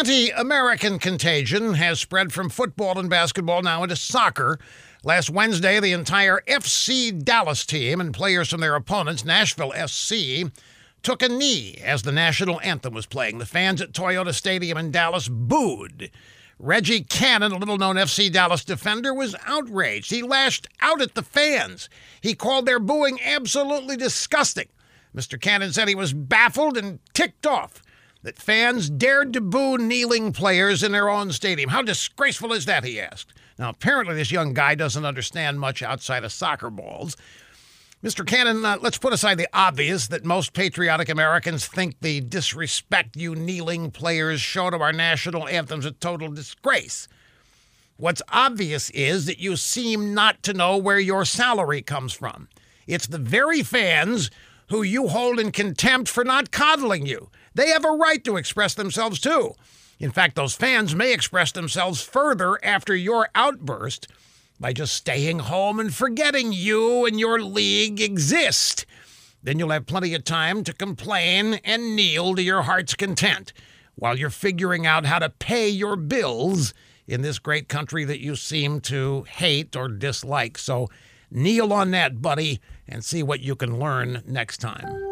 anti American contagion has spread from football and basketball now into soccer. Last Wednesday, the entire FC Dallas team and players from their opponents, Nashville SC, took a knee as the national anthem was playing. The fans at Toyota Stadium in Dallas booed. Reggie Cannon, a little known FC Dallas defender, was outraged. He lashed out at the fans. He called their booing absolutely disgusting. Mr. Cannon said he was baffled and ticked off that fans dared to boo kneeling players in their own stadium. How disgraceful is that? He asked. Now, apparently, this young guy doesn't understand much outside of soccer balls. Mr. Cannon, uh, let's put aside the obvious that most patriotic Americans think the disrespect you kneeling players show to our national anthems a total disgrace. What's obvious is that you seem not to know where your salary comes from. It's the very fans who you hold in contempt for not coddling you. They have a right to express themselves too. In fact, those fans may express themselves further after your outburst by just staying home and forgetting you and your league exist. Then you'll have plenty of time to complain and kneel to your heart's content while you're figuring out how to pay your bills in this great country that you seem to hate or dislike. So kneel on that, buddy, and see what you can learn next time.